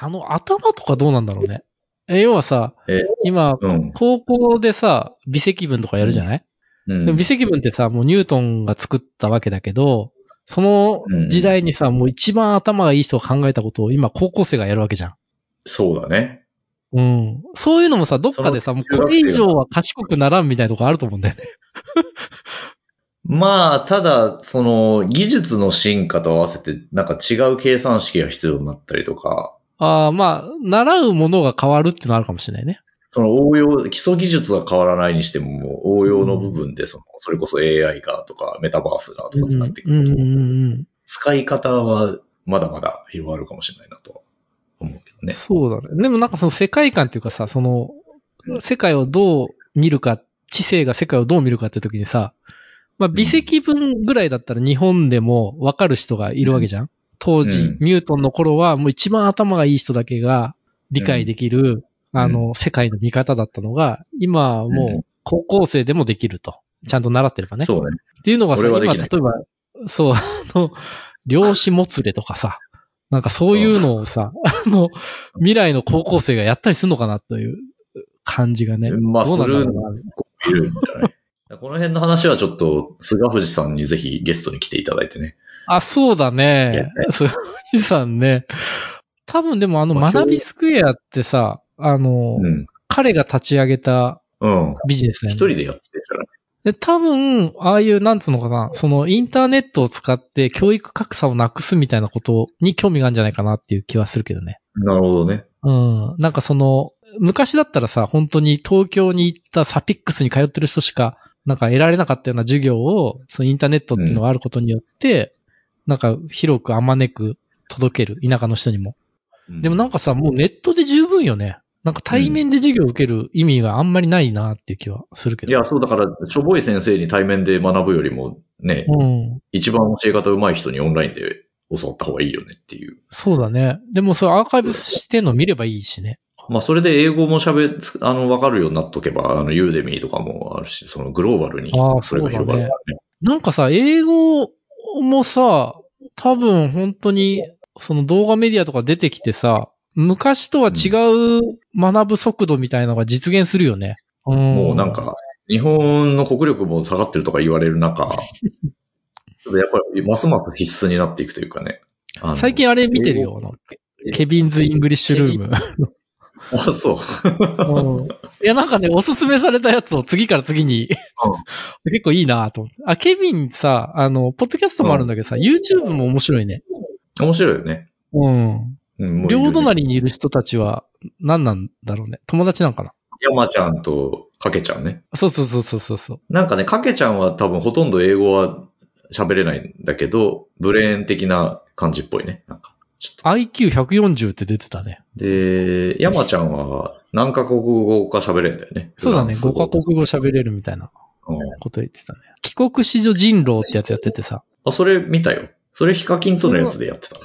あの頭とかどうなんだろうね。え、要はさ、え今、うん。高校でさ、微積分とかやるじゃない、うん微積分ってさ、もうニュートンが作ったわけだけど、その時代にさ、もう一番頭がいい人が考えたことを今高校生がやるわけじゃん。そうだね。うん。そういうのもさ、どっかでさ、もうこれ以上は賢くならんみたいなとこあると思うんだよね。まあ、ただ、その、技術の進化と合わせて、なんか違う計算式が必要になったりとか、ああ、まあ、習うものが変わるっていうのはあるかもしれないね。その応用、基礎技術は変わらないにしても、もう応用の部分で、その、それこそ AI がとか、メタバースがとかってなってくると。使い方はまだまだ広がるかもしれないなとは思うけどね。そうだね。でもなんかその世界観っていうかさ、そのう、ん世界をどう見るか、知性が世界をどう見るかって時にさ、まあ微積分ぐらいだったら日本でもわかる人がいるわけじゃん、当時、うんニュートンの頃はもう一番頭がいい人だけが理解できる、あの、世界の見方だったのが、今はもうんう高校生でもできると。ちゃんと習ってればね。そうね。っていうのがさ、今、例えば、そう、あの、量子もつれとかさ、なんかそういうのをさ、あの、未来の高校生がやったりするのかなという感じがね。まあどうなんだろうな。いるんじゃない？この辺の話はちょっと、菅藤さんにぜひゲストに来ていただいてね。あ、そうだねね。そう、富士山ね。多分でもあの、まあ学びスクエアってさ、あの、うん。彼が立ち上げたうん。ビジネスだよね。一人でやってるから。で、多分、ああいう、なんつうのかな、そのインターネットを使って教育格差をなくすみたいなことに興味があるんじゃないかなっていう気はするけどね。なるほどね。うん。なんかその、昔だったらさ、本当に東京に行ったサピックスに通ってる人しか、なんか得られなかったような授業を、そのインターネットっていうのがあることによって、なんか広くあまねく届ける、田舎の人にも。でもなんかさ、もうネットで十分よね。なんか対面で授業を受ける意味はあんまりないなっていう気はするけど。いや、そうだから、しょぼい先生に対面で学ぶよりも、ね、うん。一番教え方上手い人にオンラインで教わった方がいいよねっていう。そうだね。でもそれアーカイブしてんの見ればいいしね。まあ、それで英語も喋つ、あの、わかるようになっとけば、あの、ユーデミーとかもあるし、そのグローバルにああ、それが広がるからね。なんかさ、英語もさ、多分本当に、その動画メディアとか出てきてさ、昔とは違う学ぶ速度みたいなのが実現するよね。うん、もうなん、か、日本の国力も下がってるとか言われる中、ちょっとやっぱりますます必須になっていくというかね。最近あれ見てるよ。あの Kevin's English Room。あ、そう。うんいや、なんかね、おすすめされたやつを次から次に、結構いいなと思って。あ、ケビンさ、あの、ポッドキャストもあるんだけどさ、YouTube も面白いね。面白いよね。うん。うん、両隣にいる人たちは何なんだろうね。友達なのかな？山ちゃんとかけちゃんね。そうそうそうそうそうそう。なんかね、かけちゃんは多分ほとんど英語は喋れないんだけど、ブレーン的な感じっぽいね。なんか。IQ140 って出てたね。で、山ちゃんは何カ国語か喋れんだよね。そうだね。5フランス語カ国語喋れるみたいなうんこと言ってたね。帰国子女人狼ってやつやっててさ。あ、それ見たよ。それヒカキンとのやつでやってた。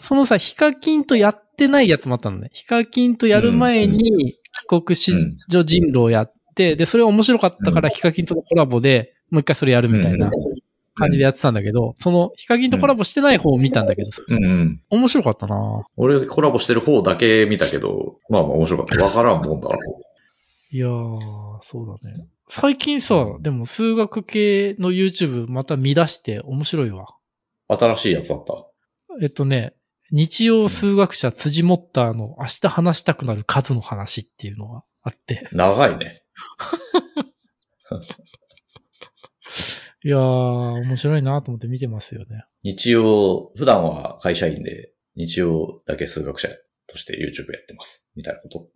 そのさ、ヒカキンとやってないやつもあったのね。ヒカキンとやる前に帰国子女人狼やって、で、それ面白かったからヒカキンとのコラボでもう一回それやるみたいな感じでやってたんだけど、そのヒカキンとコラボしてない方を見たんだけど、うんうん。面白かったな俺コラボしてる方だけ見たけど、まあまあ面白かった。わからんもんだな。いやー、そうだね。最近さ、でも数学系の YouTube また見出して面白いわ。新しいやつだった。えっとね、日曜数学者辻モッターの明日話したくなる数の話っていうのがあって。長いね。いやー、面白いなと思って見てますよね。日曜、普段は会社員で、日曜だけ数学者として YouTube やってます。みたいなこと。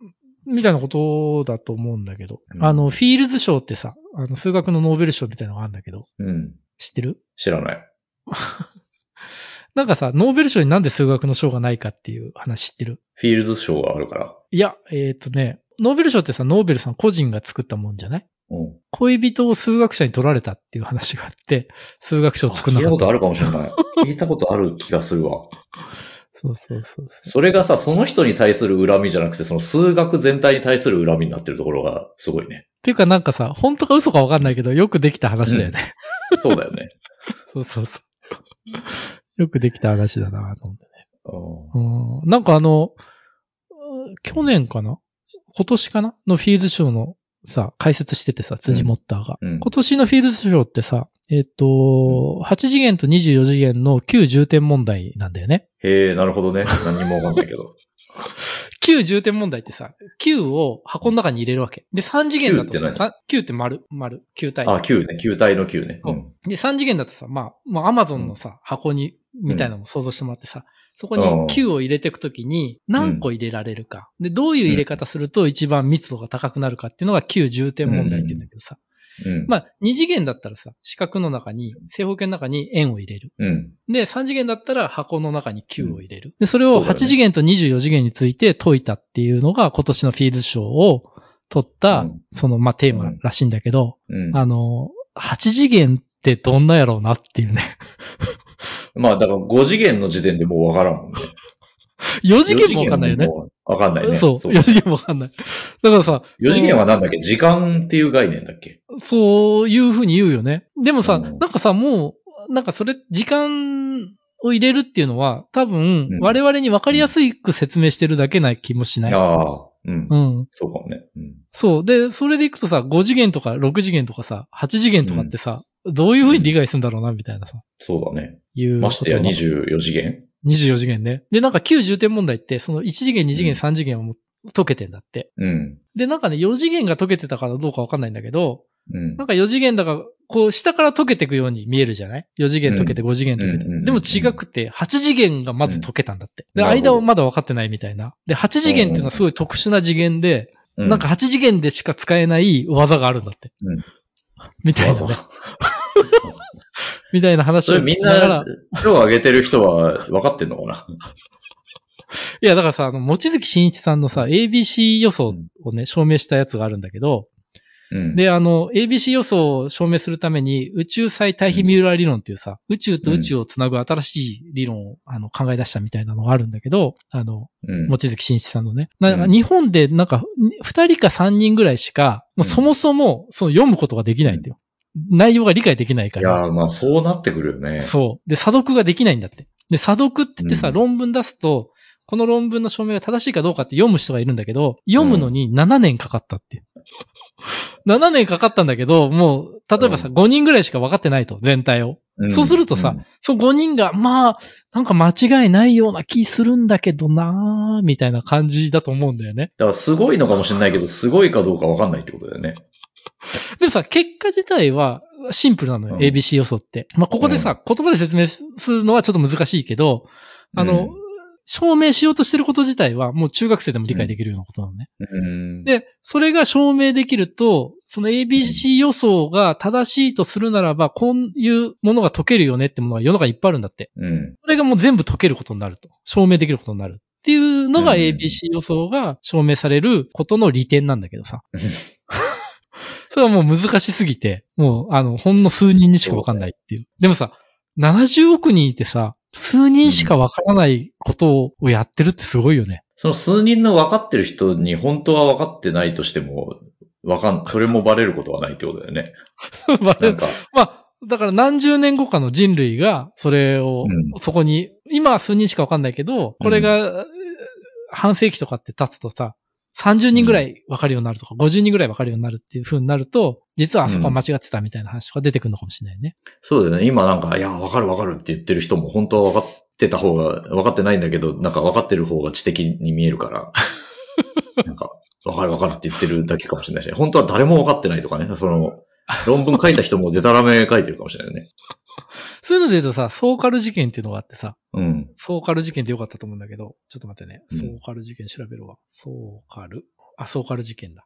みたいなことだと思うんだけど。うんあの、フィールズ賞ってさ、あの、数学のノーベル賞みたいなのがあるんだけど、うん。知ってる？知らない。なんかさ、ノーベル賞になんで数学の賞がないかっていう話知ってる？フィールズ賞があるから。いや、えっ、とね、ノーベル賞ってさ、ノーベルさん個人が作ったもんじゃない？うん。恋人を数学者に取られたっていう話があって、数学賞を作んなかった。聞いたことあるかもしれない。聞いたことある気がするわ。そうそうそうそれがさ、その人に対する恨みじゃなくて、その数学全体に対する恨みになってるところがすごいね。っていうかなんかさ、本当か嘘かわかんないけど、よくできた話だよね。そうだよね。そうそうそう。よくできた話だなと思ってね。ううん。なんかあの、去年かな？今年かな？のフィールドショーのさ、解説しててさ、辻モッターが。うん今年のフィールドショーってさ、えっ、と、8次元と24次元の旧重点問題なんだよね。へえ、なるほどね。何にもわかんないけど。旧重点問題ってさ、9を箱の中に入れるわけ。で、3次元だと9って何？さ、さ9って丸、丸、球体。あ、9ね。球体の9ね。うん。で、3次元だとさ、まあ、もうアマゾンのさ、箱に、みたいなのも想像してもらってさ、そこにうん9を入れていくときに何個入れられるか。で、どういう入れ方すると一番密度が高くなるかっていうのが旧重点問題って言うんだけどさ。うん。まあ、2次元だったらさ、四角の中に、正方形の中に円を入れる。うん。で、3次元だったら箱の中に9を入れる。で、それを8そうだよね次元と24次元について解いたっていうのが今年のフィールドショーを取った、うんその、まあ、テーマらしいんだけど、うん。あの、8次元ってどんなやろうなっていうね。まあ、だから5次元の時点でもうわからんもんね。4次元もわかんないよね。わかんないね。そう、4次元もわかんない。だからさ、4次元はなんだっけ？時間っていう概念だっけ？そういうふうに言うよね。でもさ、うんなんかさ、もう、なんかそれ、時間を入れるっていうのは、多分う、ん我々に分かりやすく説明してるだけな気もしない。ああ、うんう。ん。そうかもね。うん。そう。で、それでいくとさ、5次元とか6次元とかさ、8次元とかってさ、どういうふうに理解するんだろうな、みたいなさ、そうだね。いう。ましてや24次元？24次元ね。で、なんか旧重点問題って、その1次元、2次元、うん3次元はもう解けてんだって。うん。で、なんかね、4次元が解けてたからどうかわかんないんだけど、うんなんか4次元だから、こう、下から解けていくように見えるじゃない ?4 次元解けて5次元解けて。うんでも違くて、8次元がまず解けたんだって。で、間をまだ分かってないみたいな。で、8次元っていうのはすごい特殊な次元で、うん。なんか8次元でしか使えない技があるんだって。うんみたいなね。みたいな話を聞きながらな、手を挙げてる人は分かってんのかな？いや、だからさ、あの、もちづきしんいちさんのさ、ABC 予想をね、証明したやつがあるんだけど、うん。で、あの、ABC 予想を証明するために、宇宙際対比ミューラー理論っていうさ、宇宙と宇宙をつなぐ新しい理論を、あの考え出したみたいなのがあるんだけど、あの、うんもちづきしんいちさんのね。なんかうん日本でなんか、二人か三人ぐらいしか、もうそもそも、その読むことができないんだよ。内容が理解できないから。いやー、まあそうなってくるよね。そう。で、査読ができないんだって。で、査読って言ってさ、うん論文出すと、この論文の証明が正しいかどうかって読む人がいるんだけど、読むのに7年かかったっていう。7年かかったんだけど、もう、例えばさ、う5人ぐらいしか分かってないと、全体を。んそうするとさ、その5人が、まあ、なんか間違いないような気するんだけどなーみたいな感じだと思うんだよね。だからすごいのかもしれないけど、すごいかどうか分かんないってことだよね。でもさ、結果自体はシンプルなのよ、うん ABC 予想って。まあ、ここでさ、言葉で説明するのはちょっと難しいけど、あの、証明しようとしてること自体はもう中学生でも理解できるようなことなのね。うん、で、それが証明できると、その ABC 予想が正しいとするならば、こういうものが解けるよねってものが世の中にいっぱいあるんだって。うん。それがもう全部解けることになると。証明できることになる。っていうのがうん ABC 予想が証明されることの利点なんだけどさ。それはもう難しすぎて、もうあの、ほんの数人にしかわかんないっていう。でもさ、70億人いてさ、数人しかわからないことをやってるってすごいよね。その数人の分かってる人に本当は分かってないとしても、わかん、それもバレることはないってことだよね。まあなんか、まあ、だから何十年後かの人類が、それを、うんそこに、今は数人しかわかんないけど、これが、半世紀とかって経つとさ、30人ぐらいわかるようになるとか、50人ぐらいわかるようになるっていう風になると、実はあそこは間違ってたみたいな話が出てくるのかもしれないね。そうだよね。今なんか、いや、分かる分かるって言ってる人も本当は分かってた方が、分かってないんだけど、なんか分かってる方が知的に見えるから、なんか、分かる分かるって言ってるだけかもしれないし、本当は誰も分かってないとかね、その、論文書いた人もデタラメ書いてるかもしれないよね。そういうので言うとさ、ソーカル事件っていうのがあってさ、うん。ソーカル事件ってよかったと思うんだけど、ちょっと待ってね。うんソーカル事件調べるわ。ソーカル？あ、ソーカル事件だ。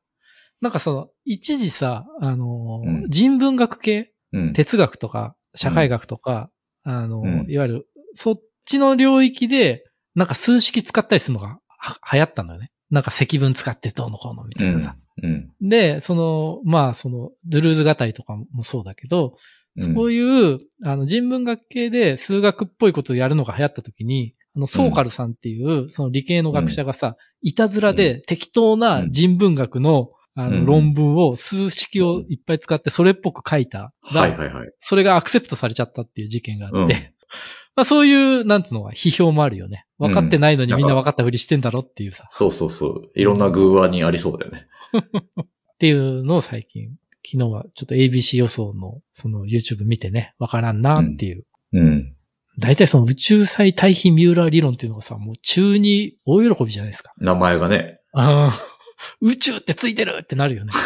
なんかその、一時さ、あのーうん人文学系？うん。哲学とか、社会学とか、あの、うんいわゆる、そっちの領域で、なんか数式使ったりするのがは流行ったんだよね。なんか積分使ってどうのこうのみたいなさ。うん。で、その、まあ、その、ドゥルーズ語りとかもそうだけど、うんそういう、あの、人文学系で数学っぽいことをやるのが流行った時に、あの、ソーカルさんっていう、その理系の学者がさ、いたずらで適当な人文学の、あの、うん論文を数式をいっぱい使ってそれっぽく書いたら、はいはいはい。それがアクセプトされちゃったっていう事件があって、まあそういう、なんつうのは、批評もあるよね。分かってないのにみんな分かったふりしてんだろっていうさ。そうそうそう。いろんな偶話にありそうだよね。っていうのを最近、昨日はちょっと ABC 予想のその YouTube 見てね、分からんなっていう。うん。大体その宇宙際対比ミューラー理論っていうのがさ、もう中に大喜びじゃないですか。名前がね。ああ、宇宙ってついてるってなるよね。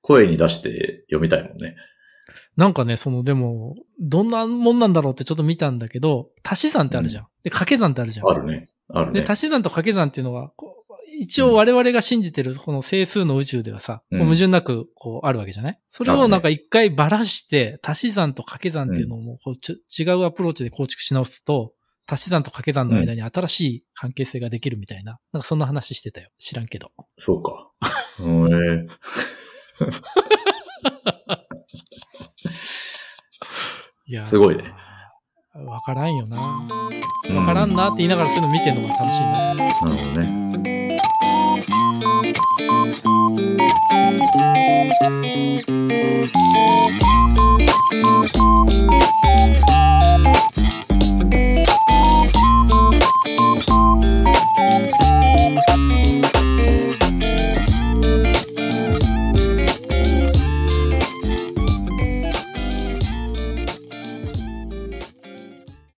声に出して読みたいもんね。なんかね、そのでも、どんなもんなんだろうってちょっと見たんだけど、足し算ってあるじゃん。で、掛け算ってあるじゃん。あるね。あるで、ね。足し算と掛け算っていうのは、一応我々が信じてるこの整数の宇宙ではさ、うん矛盾なくこうあるわけじゃない？それをなんか一回ばらして、足し算と掛け算っていうのをこうち違うアプローチで構築し直すと、足し算と掛け算の間に新しい関係性ができるみたいな、なんかそんな話してたよ。知らんけど。そうか。うんえー いやーすごいね。わからんよな。うんわからんなって言いながらそういうの見てるのが楽しいな。なるほどね。